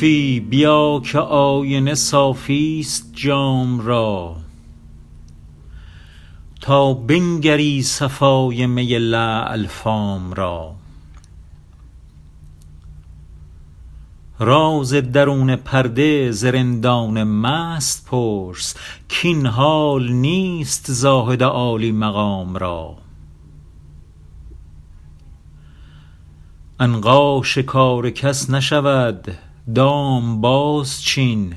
صوفی بیا که آینه صافی است جام را. تا بنگری صفای می لعل فام را. راز درون پرده ز رندان مست پرس کاین حال نیست زاهد عالی مقام را. عنقا شکار کس نشود دام بازچین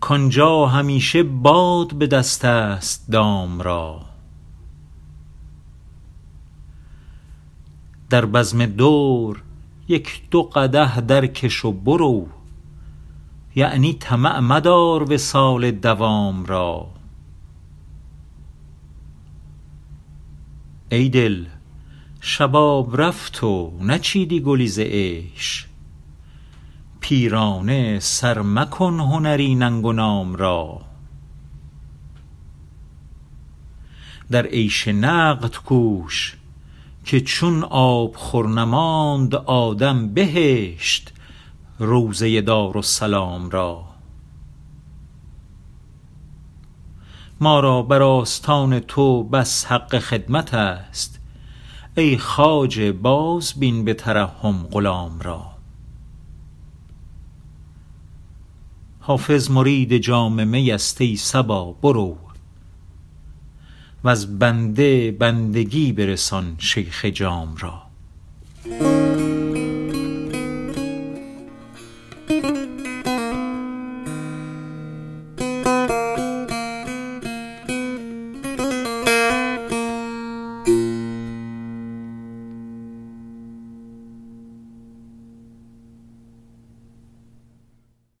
کآنجا همیشه باد به دست است دام را. در بزم دور یک دو قدح درکش و برو. یعنی طمع مدار وصال دوام را. ای دل شباب رفت و نچیدی گلی ز عیش. پیرانه سر مکن هنری ننگ و نام را. در عیش نقد کوش که چون آبخور نماند آدم بهشت روضه دارالسلام را. ما را بر آستان تو بس حق خدمت است ای خواجه بازبین به ترحم غلام را. حافظ مرید جام می است ای صبا برو. و از بنده بندگی برسان شیخ جام را.